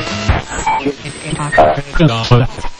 Thank you.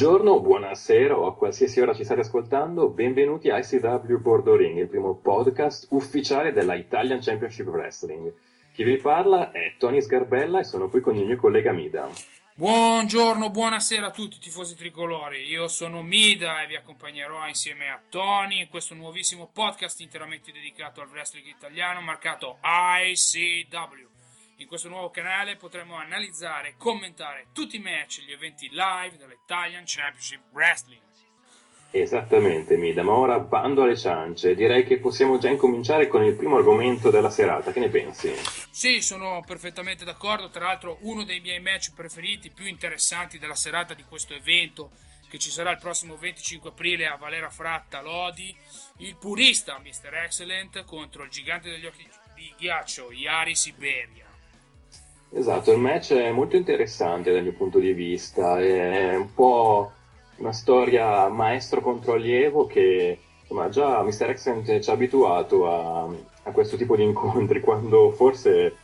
Buongiorno, buonasera o a qualsiasi ora ci state ascoltando, benvenuti a ICW Bordo Ring, il primo podcast ufficiale della Italian Championship Wrestling. Chi vi parla è Tony Sgarbella e sono qui con il mio collega Mida. Buongiorno, buonasera a tutti i tifosi tricolori. Io sono Mida e vi accompagnerò insieme a Tony in questo nuovissimo podcast interamente dedicato al wrestling italiano marcato ICW. In questo nuovo canale potremo analizzare e commentare tutti i match e gli eventi live dell'Italian Championship Wrestling. Esattamente, Mida, ma ora bando alle ciance. Direi che possiamo già incominciare con il primo argomento della serata. Che ne pensi? Sì, sono perfettamente d'accordo. Tra l'altro, uno dei miei match preferiti, più interessanti della serata di questo evento, che ci sarà il prossimo 25 aprile a Valera Fratta Lodi, il purista Mr. Excellent contro il gigante degli occhi di ghiaccio Yari Siberia. Esatto, il match è molto interessante dal mio punto di vista, è un po' una storia maestro contro allievo che insomma, già Mr. Excellent ci ha abituato a, a, questo tipo di incontri quando forse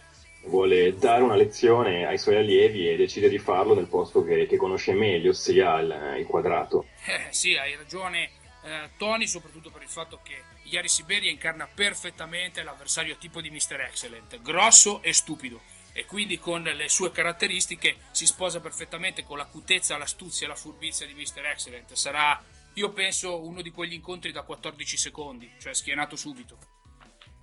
vuole dare una lezione ai suoi allievi e decide di farlo nel posto che, che conosce meglio, ossia il, il quadrato. Eh, sì, hai ragione eh, Tony, soprattutto per il fatto che Yari Siberia incarna perfettamente l'avversario tipo di Mr. Excellent, grosso e stupido e quindi con le sue caratteristiche si sposa perfettamente con l'acutezza, l'astuzia e la furbizia di Mr. Excellent. Sarà, io penso, uno di quegli incontri da 14 secondi, cioè schienato subito.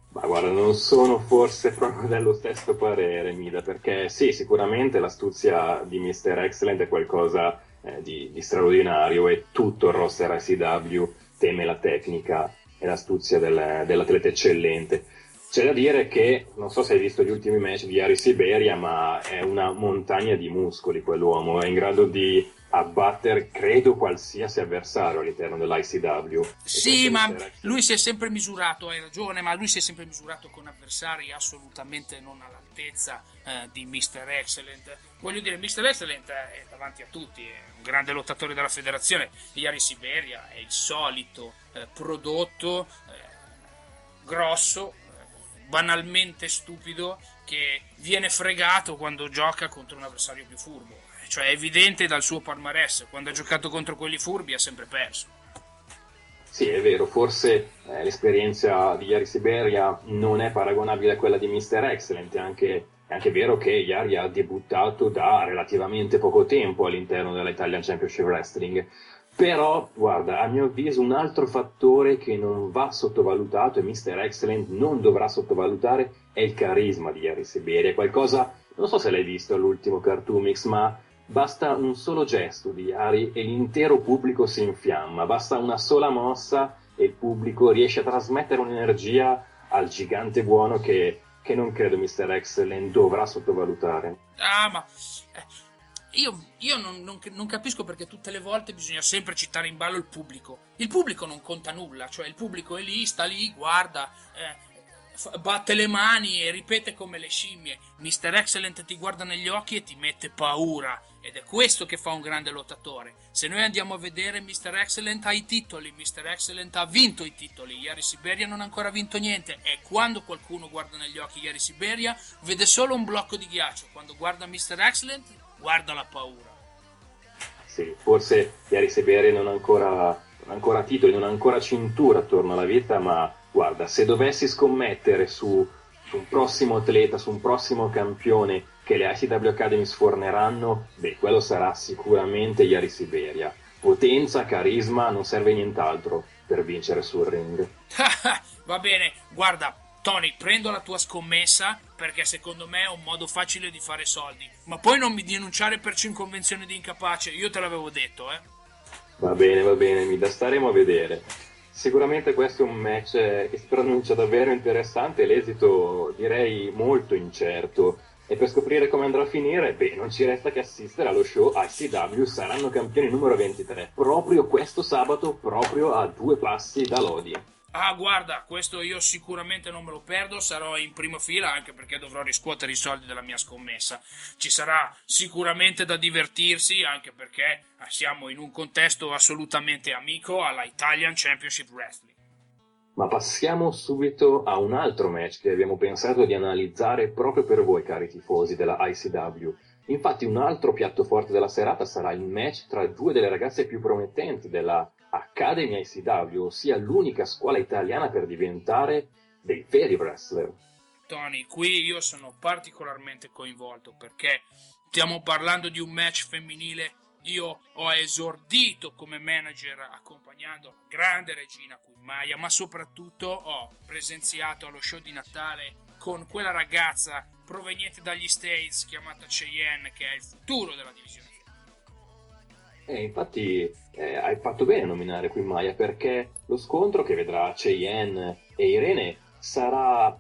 Ma guarda, non sono forse proprio dello stesso parere, Mida, perché sì, sicuramente l'astuzia di Mr. Excellent è qualcosa eh, di, di, straordinario e tutto il roster ICW teme la tecnica e l'astuzia del, dell'atleta eccellente c'è da dire che, non so se hai visto gli ultimi match di Ari Siberia, ma è una montagna di muscoli quell'uomo, è in grado di abbattere, credo, qualsiasi avversario all'interno dell'ICW. Sì, ma lui si è sempre misurato, hai ragione, ma lui si è sempre misurato con avversari assolutamente non all'altezza eh, di Mr. Excellent. Voglio dire, Mr. Excellent è davanti a tutti, è un grande lottatore della federazione. Yari Siberia è il solito eh, prodotto eh, grosso, banalmente stupido che viene fregato quando gioca contro un avversario più furbo. Cioè è evidente dal suo palmarès, quando ha giocato contro quelli furbi ha sempre perso. Sì, è vero, forse eh, l'esperienza di Yari Siberia non è paragonabile a quella di Mr. Excellent, è anche, è anche vero che Yari ha debuttato da relativamente poco tempo all'interno dell'Italian Championship Wrestling, però, guarda, a mio avviso un altro fattore che non va sottovalutato e Mr. Excellent non dovrà sottovalutare è il carisma di Harry Siberia. Qualcosa, non so se l'hai visto all'ultimo Cartoon Mix, ma basta un solo gesto di Harry e l'intero pubblico si infiamma. Basta una sola mossa e il pubblico riesce a trasmettere un'energia al gigante buono che, che non credo Mr. Excellent dovrà sottovalutare. Ah, ma... Io, io non, non, non, capisco perché tutte le volte bisogna sempre citare in ballo il pubblico. Il pubblico non conta nulla, cioè il pubblico è lì, sta lì, guarda, eh, batte le mani e ripete come le scimmie. Mr. Excellent ti guarda negli occhi e ti mette paura. Ed è questo che fa un grande lottatore. Se noi andiamo a vedere Mr. Excellent ha i titoli, Mr. Excellent ha vinto i titoli, Ieri Siberia non ha ancora vinto niente e quando qualcuno guarda negli occhi Ieri Siberia vede solo un blocco di ghiaccio. Quando guarda Mr. Excellent guarda la paura. Sì, forse Yari Seberi non ha ancora, ancora titoli, non ha ancora cintura attorno alla vita, ma guarda, se dovessi scommettere su, su un prossimo atleta, su un prossimo campione che le ICW Academy sforneranno, beh, quello sarà sicuramente Yari Siberia. Potenza, carisma, non serve nient'altro per vincere sul ring. Va bene, guarda, Tony, prendo la tua scommessa perché secondo me è un modo facile di fare soldi. Ma poi non mi denunciare per circonvenzione di incapace, io te l'avevo detto, eh. Va bene, va bene, mi da staremo a vedere. Sicuramente questo è un match che si pronuncia davvero interessante, l'esito direi molto incerto. E per scoprire come andrà a finire, beh, non ci resta che assistere allo show ICW saranno campioni numero 23, proprio questo sabato, proprio a due passi da Lodi. Ah, guarda, questo io sicuramente non me lo perdo, sarò in prima fila anche perché dovrò riscuotere i soldi della mia scommessa. Ci sarà sicuramente da divertirsi anche perché siamo in un contesto assolutamente amico alla Italian Championship Wrestling. Ma passiamo subito a un altro match che abbiamo pensato di analizzare proprio per voi, cari tifosi della ICW. Infatti un altro piatto forte della serata sarà il match tra due delle ragazze più promettenti della Academy ICW, ossia l'unica scuola italiana per diventare dei veri wrestler. Tony, qui io sono particolarmente coinvolto perché stiamo parlando di un match femminile io ho esordito come manager accompagnando la grande regina Quimaya, ma soprattutto ho presenziato allo show di Natale con quella ragazza proveniente dagli States chiamata Cheyenne, che è il futuro della divisione. Eh, infatti eh, hai fatto bene a nominare Quimaya perché lo scontro che vedrà Cheyenne e Irene sarà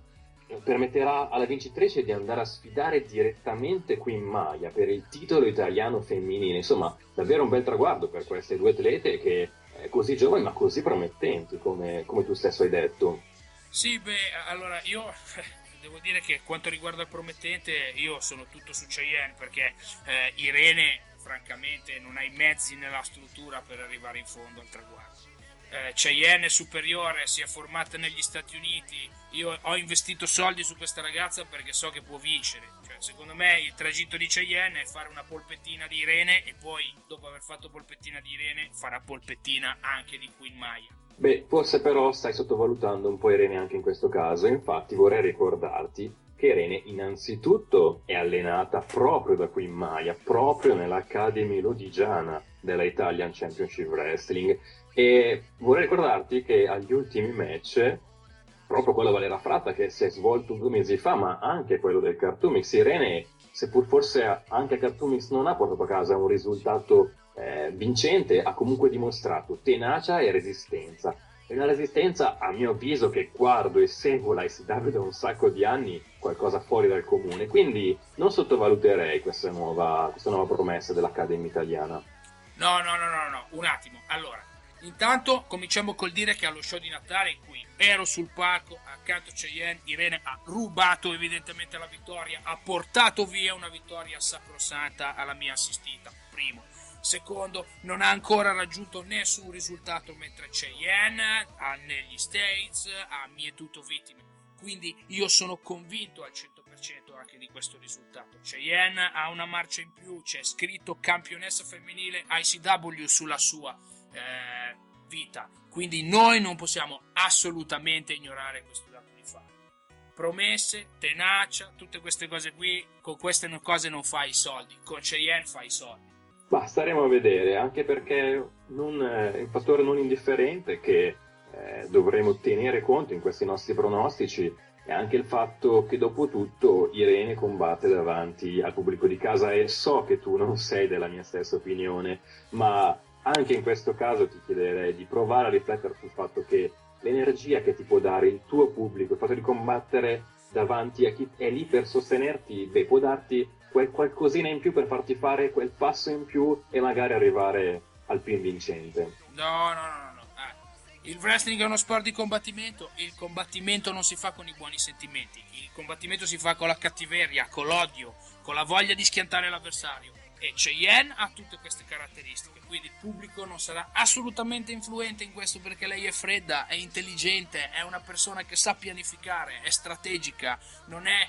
permetterà alla vincitrice di andare a sfidare direttamente qui Maya per il titolo italiano femminile. Insomma, davvero un bel traguardo per queste due atlete che eh, così giovani ma così promettenti, come, come tu stesso hai detto. Sì, beh, allora io devo dire che quanto riguarda il promettente io sono tutto su Cheyenne perché eh, Irene francamente non ha i mezzi nella struttura per arrivare in fondo al traguardo eh, Cheyenne è superiore, si è formata negli Stati Uniti. Io ho investito soldi su questa ragazza perché so che può vincere. Cioè, secondo me il tragitto di Cheyenne è fare una polpettina di Irene e poi, dopo aver fatto polpettina di Irene, farà polpettina anche di Queen Maya. Beh, forse però stai sottovalutando un po' Irene anche in questo caso. Infatti vorrei ricordarti che Irene innanzitutto è allenata proprio da Queen Maya, proprio nell'Academy Lodigiana della Italian Championship Wrestling e vorrei ricordarti che agli ultimi match, proprio quello Valera Fratta che si è svolto due mesi fa, ma anche quello del Cartoomix, Irene, seppur forse anche Cartoomix non ha portato a casa un risultato eh, vincente, ha comunque dimostrato tenacia e resistenza. E una resistenza, a mio avviso, che guardo e seguo la ICW da un sacco di anni, qualcosa fuori dal comune. Quindi non sottovaluterei questa nuova, questa nuova promessa dell'Accademia italiana. No, no, no, no, no, un attimo. Allora, Intanto cominciamo col dire che allo show di Natale cui ero sul palco accanto a Cheyenne, Irene ha rubato evidentemente la vittoria, ha portato via una vittoria sacrosanta alla mia assistita, primo. Secondo, non ha ancora raggiunto nessun risultato mentre Cheyenne ha negli States ha mietuto vittime. Quindi io sono convinto al 100% anche di questo risultato. Cheyenne ha una marcia in più, c'è scritto campionessa femminile ICW sulla sua eh, vita. Quindi noi non possiamo assolutamente ignorare questo dato di fatto. Promesse, tenacia, tutte queste cose qui, con queste cose non fai i soldi, con Cheyenne fai i soldi. Ma staremo a vedere, anche perché non, è un fattore non indifferente che eh, dovremo tenere conto in questi nostri pronostici è anche il fatto che dopo tutto Irene combatte davanti al pubblico di casa e so che tu non sei della mia stessa opinione, ma anche in questo caso ti chiederei di provare a riflettere sul fatto che l'energia che ti può dare il tuo pubblico, il fatto di combattere davanti a chi è lì per sostenerti, beh, può darti quel qualcosina in più per farti fare quel passo in più e magari arrivare al più vincente. No, no, no, no. Ah, il wrestling è uno sport di combattimento, il combattimento non si fa con i buoni sentimenti, il combattimento si fa con la cattiveria, con l'odio, con la voglia di schiantare l'avversario. E Cheyenne ha tutte queste caratteristiche, quindi il pubblico non sarà assolutamente influente in questo perché lei è fredda, è intelligente, è una persona che sa pianificare, è strategica, non è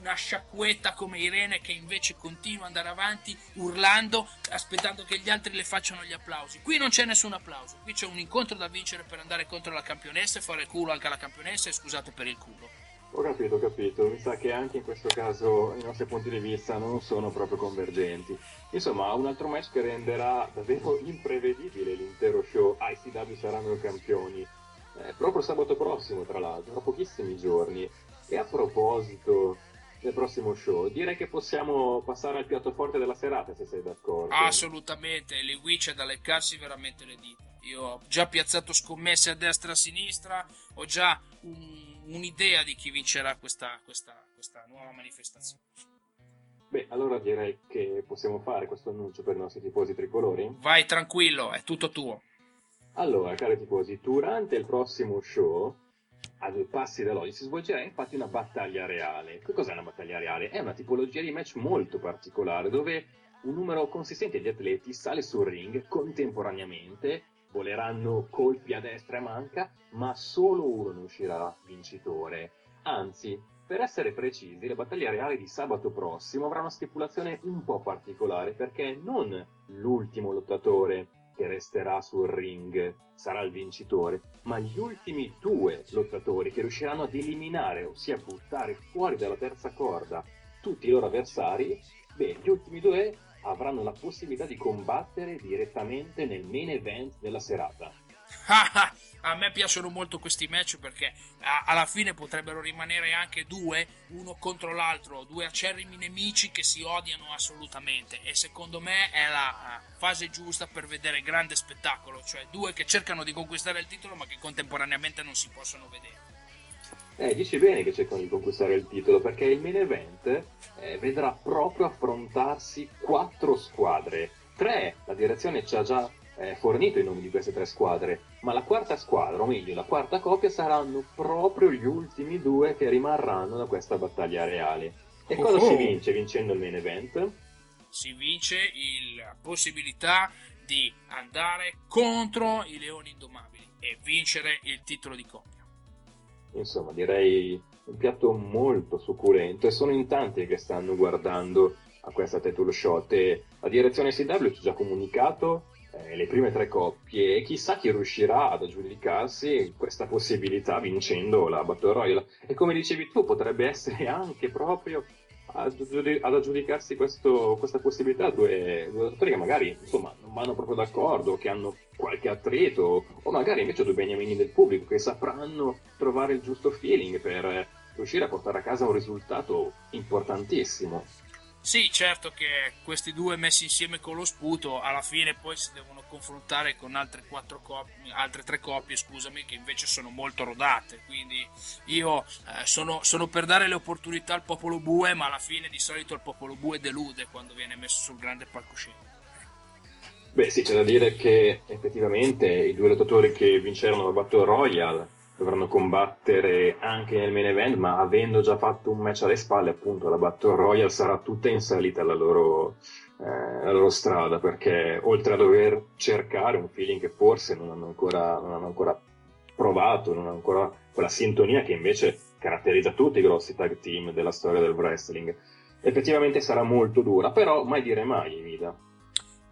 una sciacquetta come Irene che invece continua ad andare avanti urlando, aspettando che gli altri le facciano gli applausi. Qui non c'è nessun applauso, qui c'è un incontro da vincere per andare contro la campionessa e fare culo anche alla campionessa e scusate per il culo. Ho capito, ho capito. Mi sa che anche in questo caso i nostri punti di vista non sono proprio convergenti. Insomma, un altro match che renderà davvero imprevedibile l'intero show. ICW saranno campioni. Eh, proprio sabato prossimo, tra l'altro, tra pochissimi giorni. E a proposito del prossimo show, direi che possiamo passare al piatto forte della serata, se sei d'accordo. Assolutamente, lì qui c'è da leccarsi veramente le dita. Io ho già piazzato scommesse a destra e a sinistra, ho già un un'idea di chi vincerà questa, questa, questa nuova manifestazione. Beh, allora direi che possiamo fare questo annuncio per i nostri tifosi tricolori. Vai tranquillo, è tutto tuo. Allora, cari tifosi, durante il prossimo show, a due passi da Lodi, si svolgerà infatti una battaglia reale. Che cos'è una battaglia reale? È una tipologia di match molto particolare dove un numero consistente di atleti sale sul ring contemporaneamente, voleranno colpi a destra e manca, ma solo uno ne uscirà vincitore. Anzi, per essere precisi, la battaglia reale di sabato prossimo avrà una stipulazione un po' particolare perché non l'ultimo lottatore che resterà sul ring sarà il vincitore, ma gli ultimi due lottatori che riusciranno ad eliminare, ossia buttare fuori dalla terza corda tutti i loro avversari, beh, gli ultimi due avranno la possibilità di combattere direttamente nel main event della serata. a me piacciono molto questi match perché alla fine potrebbero rimanere anche due, uno contro l'altro, due acerrimi nemici che si odiano assolutamente e secondo me è la fase giusta per vedere grande spettacolo, cioè due che cercano di conquistare il titolo ma che contemporaneamente non si possono vedere. Eh, dici bene che cercano di conquistare il titolo perché il main event eh, vedrà proprio affrontarsi quattro squadre. Tre, la direzione ci ha già eh, fornito i nomi di queste tre squadre, ma la quarta squadra, o meglio la quarta coppia, saranno proprio gli ultimi due che rimarranno da questa battaglia reale. E cosa oh. si vince vincendo il main event? Si vince la possibilità di andare contro i Leoni Indomabili e vincere il titolo di coppia. Insomma, direi un piatto molto succulento e sono in tanti che stanno guardando a questa title shot e la direzione CW ci ha già comunicato eh, le prime tre coppie e chissà chi riuscirà ad aggiudicarsi questa possibilità vincendo la Battle Royale. E come dicevi tu, potrebbe essere anche proprio ad, aggiudicarsi questo, questa possibilità due, giocatori che magari insomma, non vanno proprio d'accordo, che hanno qualche attrito, o magari invece due beniamini del pubblico che sapranno trovare il giusto feeling per riuscire a portare a casa un risultato importantissimo. Sì, certo che questi due messi insieme con lo sputo alla fine poi si devono confrontare con altre, coppie, altre tre coppie scusami, che invece sono molto rodate. Quindi io eh, sono, sono, per dare le opportunità al popolo bue, ma alla fine di solito il popolo bue delude quando viene messo sul grande palcoscenico. Beh sì, c'è da dire che effettivamente i due lottatori che vincerono la Battle Royale dovranno combattere anche nel main event, ma avendo già fatto un match alle spalle, appunto la Battle Royale sarà tutta in salita la loro, eh, la loro strada, perché oltre a dover cercare un feeling che forse non hanno ancora, non hanno ancora provato, non hanno ancora quella sintonia che invece caratterizza tutti i grossi tag team della storia del wrestling, effettivamente sarà molto dura, però mai dire mai, Mida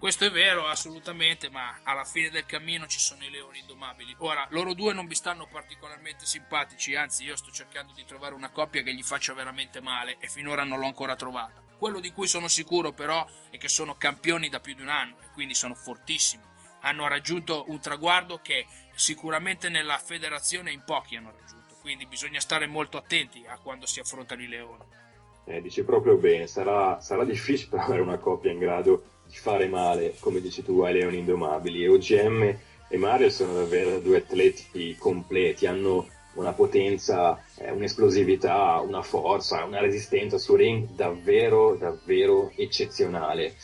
questo è vero, assolutamente, ma alla fine del cammino ci sono i leoni indomabili. Ora, loro due non mi stanno particolarmente simpatici, anzi io sto cercando di trovare una coppia che gli faccia veramente male e finora non l'ho ancora trovata. Quello di cui sono sicuro però è che sono campioni da più di un anno e quindi sono fortissimi. Hanno raggiunto un traguardo che sicuramente nella federazione in pochi hanno raggiunto, quindi bisogna stare molto attenti a quando si affrontano i leoni. Eh, dice proprio bene, sarà, sarà difficile trovare una coppia in grado fare male, come dici tu, ai Leoni Indomabili. E OGM e Mario sono davvero due atleti completi, hanno una potenza, eh, un'esplosività, una forza, una resistenza su ring davvero, davvero eccezionale.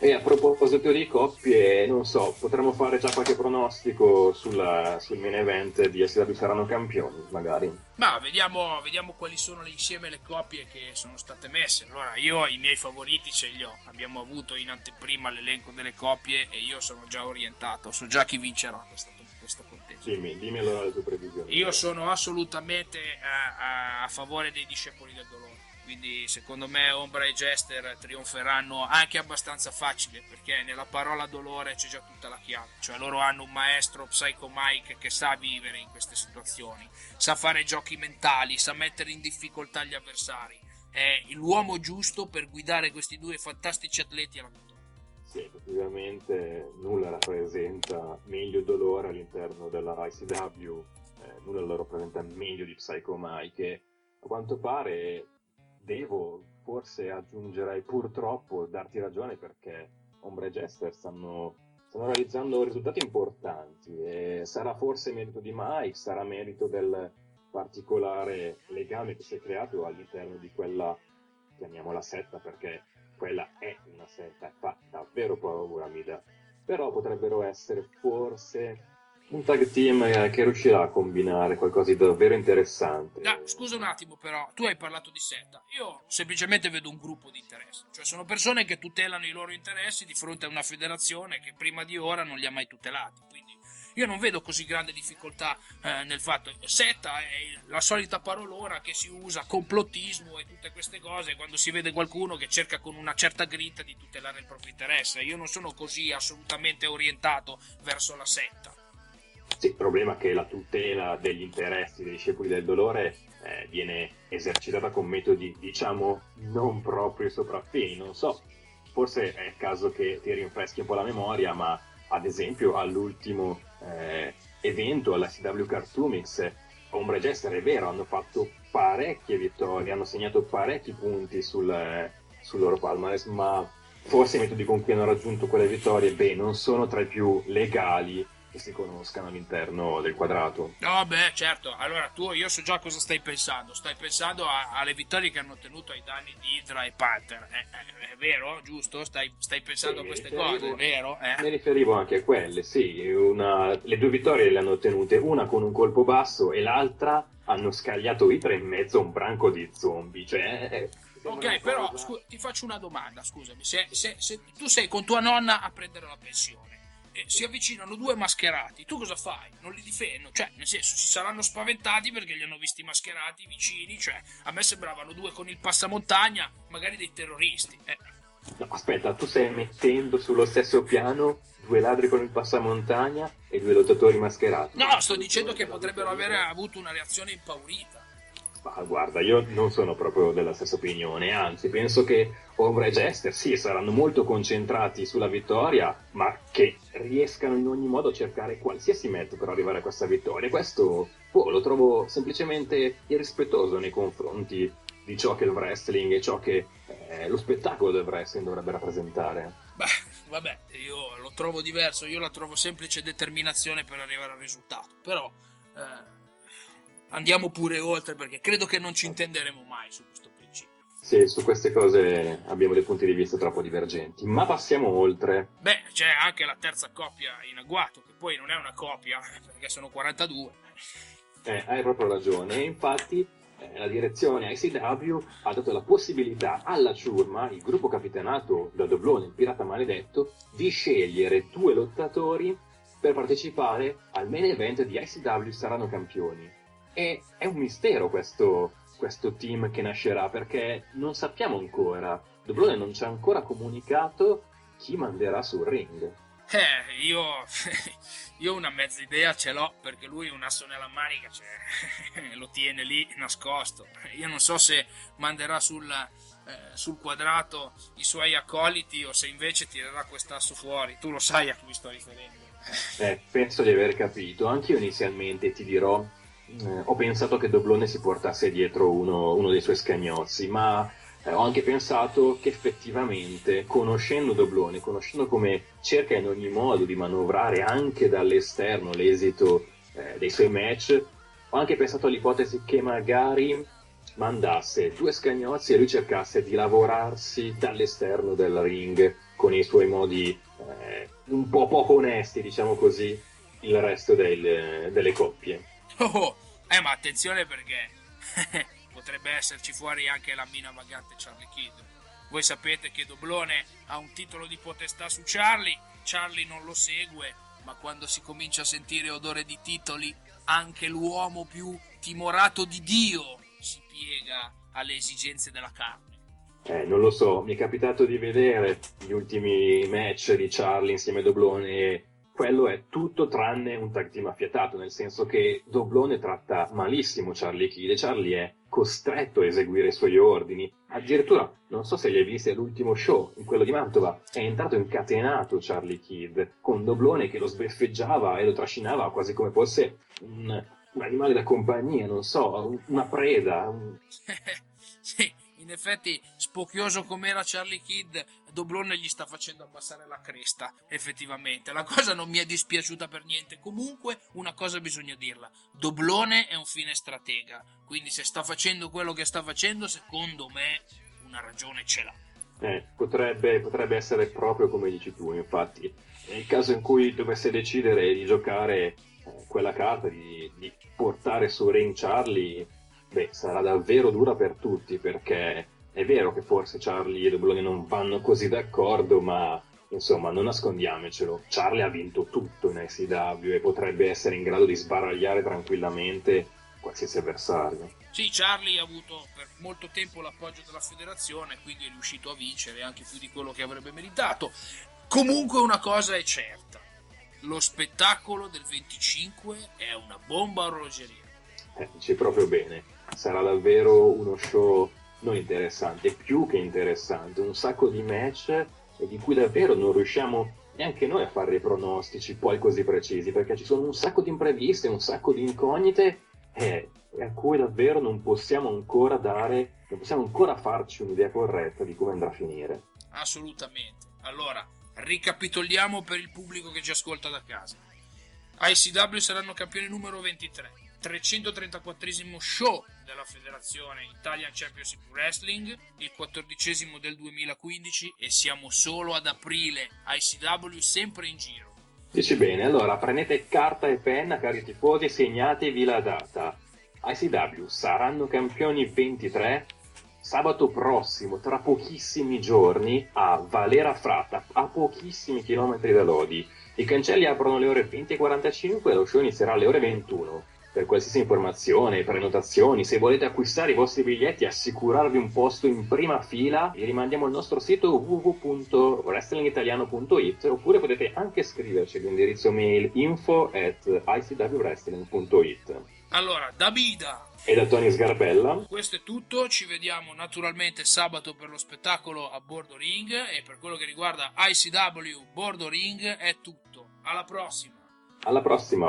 E a proposito di coppie, non so, potremmo fare già qualche pronostico sulla, sul main event di SW saranno campioni, magari. Ma vediamo, vediamo, quali sono insieme le coppie che sono state messe. Allora, io i miei favoriti ce li ho. Abbiamo avuto in anteprima l'elenco delle coppie e io sono già orientato, so già chi vincerà questa, questa contesa. Dimmi, dimmi allora le tue previsioni. Io sono assolutamente a, a, a favore dei discepoli del dolore quindi secondo me Ombra e Jester trionferanno anche abbastanza facile perché nella parola dolore c'è già tutta la chiave, cioè loro hanno un maestro Psycho Mike che sa vivere in queste situazioni, sa fare giochi mentali, sa mettere in difficoltà gli avversari, è l'uomo giusto per guidare questi due fantastici atleti alla vittoria. Sì, effettivamente nulla rappresenta meglio dolore all'interno della ICW, eh, nulla lo rappresenta meglio di Psycho Mike. A quanto pare devo forse aggiungerei purtroppo darti ragione perché Ombre e Jester stanno, stanno, realizzando risultati importanti e sarà forse merito di Mike, sarà merito del particolare legame che si è creato all'interno di quella, chiamiamola setta perché quella è una setta, fa davvero paura, mi. Però potrebbero essere forse un tag team che riuscirà a combinare qualcosa di davvero interessante. No, scusa un attimo, però, tu hai parlato di setta. Io semplicemente vedo un gruppo di interessi, cioè sono persone che tutelano i loro interessi di fronte a una federazione che prima di ora non li ha mai tutelati. Quindi io non vedo così grande difficoltà eh, nel fatto. Setta è la solita parolona che si usa, complottismo e tutte queste cose, quando si vede qualcuno che cerca con una certa grinta di tutelare il proprio interesse. Io non sono così assolutamente orientato verso la setta. Sì, il problema è che la tutela degli interessi dei discepoli del dolore eh, viene esercitata con metodi, diciamo, non proprio sopraffini. Non so, forse è il caso che ti rinfreschi un po' la memoria, ma ad esempio all'ultimo eh, evento alla CW Cartoomix, Ombre Jester è vero, hanno fatto parecchie vittorie, hanno segnato parecchi punti sul, sul loro palmarès, ma forse i metodi con cui hanno raggiunto quelle vittorie, beh, non sono tra i più legali che si conoscano all'interno del quadrato. No, beh, certo. Allora tu, io so già cosa stai pensando. Stai pensando a, alle vittorie che hanno ottenuto ai danni di Hydra e Panther. È, è, è vero, giusto? Stai, stai pensando sì, a queste cose, vero? Eh? Mi riferivo anche a quelle, sì. Una, le due vittorie le hanno ottenute, una con un colpo basso e l'altra hanno scagliato Hydra in mezzo a un branco di zombie. Cioè, eh, Ok, però scu- ti faccio una domanda, scusami. Se, se, se tu sei con tua nonna a prendere la pensione eh, si avvicinano due mascherati, tu cosa fai? Non li difendo? Cioè, nel senso, si saranno spaventati perché li hanno visti mascherati vicini, cioè, a me sembravano due con il passamontagna, magari dei terroristi. Eh. No, aspetta, tu stai mettendo sullo stesso piano due ladri con il passamontagna e due lottatori mascherati. No, sto dicendo che potrebbero aver avuto una reazione impaurita. Ma guarda, io non sono proprio della stessa opinione, anzi penso che Ombra e Jester sì, saranno molto concentrati sulla vittoria, ma che riescano in ogni modo a cercare qualsiasi mezzo per arrivare a questa vittoria. Questo boh, lo trovo semplicemente irrispettoso nei confronti di ciò che il wrestling e ciò che eh, lo spettacolo del wrestling dovrebbe rappresentare. Beh, vabbè, io lo trovo diverso, io la trovo semplice determinazione per arrivare al risultato, però... Eh andiamo pure oltre perché credo che non ci intenderemo mai su questo principio. Sì, su queste cose abbiamo dei punti di vista troppo divergenti, ma passiamo oltre. Beh, c'è anche la terza coppia in agguato, che poi non è una coppia, perché sono 42. Eh, hai proprio ragione, infatti eh, la direzione ICW ha dato la possibilità alla ciurma, il gruppo capitanato da Doblone, il pirata maledetto, di scegliere due lottatori per partecipare al main event di ICW Saranno Campioni. E è un mistero questo, questo team che nascerà perché non sappiamo ancora. Doblone non ci ha ancora comunicato chi manderà sul ring. Eh, io, io una mezza idea ce l'ho perché lui un asso nella manica cioè, lo tiene lì nascosto. Io non so se manderà sul, eh, sul quadrato i suoi accoliti o se invece tirerà quest'asso fuori. Tu lo sai a cui sto riferendo. Eh, penso di aver capito. Anche io inizialmente ti dirò eh, ho pensato che Doblone si portasse dietro uno, uno dei suoi scagnozzi, ma eh, ho anche pensato che effettivamente, conoscendo Doblone, conoscendo come cerca in ogni modo di manovrare anche dall'esterno l'esito eh, dei suoi match, ho anche pensato all'ipotesi che magari mandasse due scagnozzi e lui cercasse di lavorarsi dall'esterno del ring con i suoi modi eh, un po' poco onesti, diciamo così, il resto del, delle coppie. Oh, eh, ma attenzione perché potrebbe esserci fuori anche la mina vagante Charlie Kidd. Voi sapete che Doblone ha un titolo di potestà su Charlie, Charlie non lo segue, ma quando si comincia a sentire odore di titoli, anche l'uomo più timorato di Dio si piega alle esigenze della carne. Eh, non lo so, mi è capitato di vedere gli ultimi match di Charlie insieme a Doblone quello è tutto tranne un tag team affiatato, nel senso che Doblone tratta malissimo Charlie Kidd e Charlie è costretto a eseguire i suoi ordini. Addirittura, non so se li hai visti all'ultimo show, in quello di Mantova, è entrato incatenato Charlie Kidd, con Doblone che lo sbeffeggiava e lo trascinava quasi come fosse un, un animale da compagnia, non so, una preda. Un... sì, in effetti, spocchioso come era Charlie Kidd, Doblone gli sta facendo abbassare la cresta, effettivamente. La cosa non mi è dispiaciuta per niente. Comunque, una cosa bisogna dirla: Doblone è un fine stratega. Quindi, se sta facendo quello che sta facendo, secondo me, una ragione ce l'ha. Eh, potrebbe, potrebbe essere proprio come dici tu, infatti. Nel caso in cui dovesse decidere di giocare eh, quella carta, di, di portare su Ring Charlie, beh, sarà davvero dura per tutti perché è vero che forse Charlie e Doblone non vanno così d'accordo, ma insomma, non nascondiamocelo. Charlie ha vinto tutto in ICW e potrebbe essere in grado di sbaragliare tranquillamente qualsiasi avversario. Sì, Charlie ha avuto per molto tempo l'appoggio della federazione, quindi è riuscito a vincere anche più di quello che avrebbe meritato. Comunque una cosa è certa, lo spettacolo del 25 è una bomba orologeria. Eh, dici proprio bene, sarà davvero uno show non interessante, più che interessante, un sacco di match di cui davvero non riusciamo neanche noi a fare dei pronostici poi così precisi, perché ci sono un sacco di impreviste, un sacco di incognite e, e a cui davvero non possiamo ancora dare, non possiamo ancora farci un'idea corretta di come andrà a finire. Assolutamente. Allora, ricapitoliamo per il pubblico che ci ascolta da casa. ICW saranno campioni numero 23 334 show della federazione Italian Championship Wrestling, il 14 del 2015 e siamo solo ad aprile, ICW sempre in giro. Dici bene, allora prendete carta e penna, cari tifosi, e segnatevi la data. ICW saranno campioni 23 sabato prossimo, tra pochissimi giorni, a Valera Frata, a pochissimi chilometri da Lodi. I cancelli aprono alle ore 20.45 e lo show inizierà alle ore 21 per qualsiasi informazione, prenotazioni, se volete acquistare i vostri biglietti e assicurarvi un posto in prima fila, vi rimandiamo al nostro sito www.wrestlingitaliano.it oppure potete anche scriverci all'indirizzo mail info at icwwrestling.it. Allora, da Bida e da Tony Sgarbella. Questo è tutto, ci vediamo naturalmente sabato per lo spettacolo a Bordo Ring e per quello che riguarda ICW Bordo Ring è tutto. Alla prossima! Alla prossima!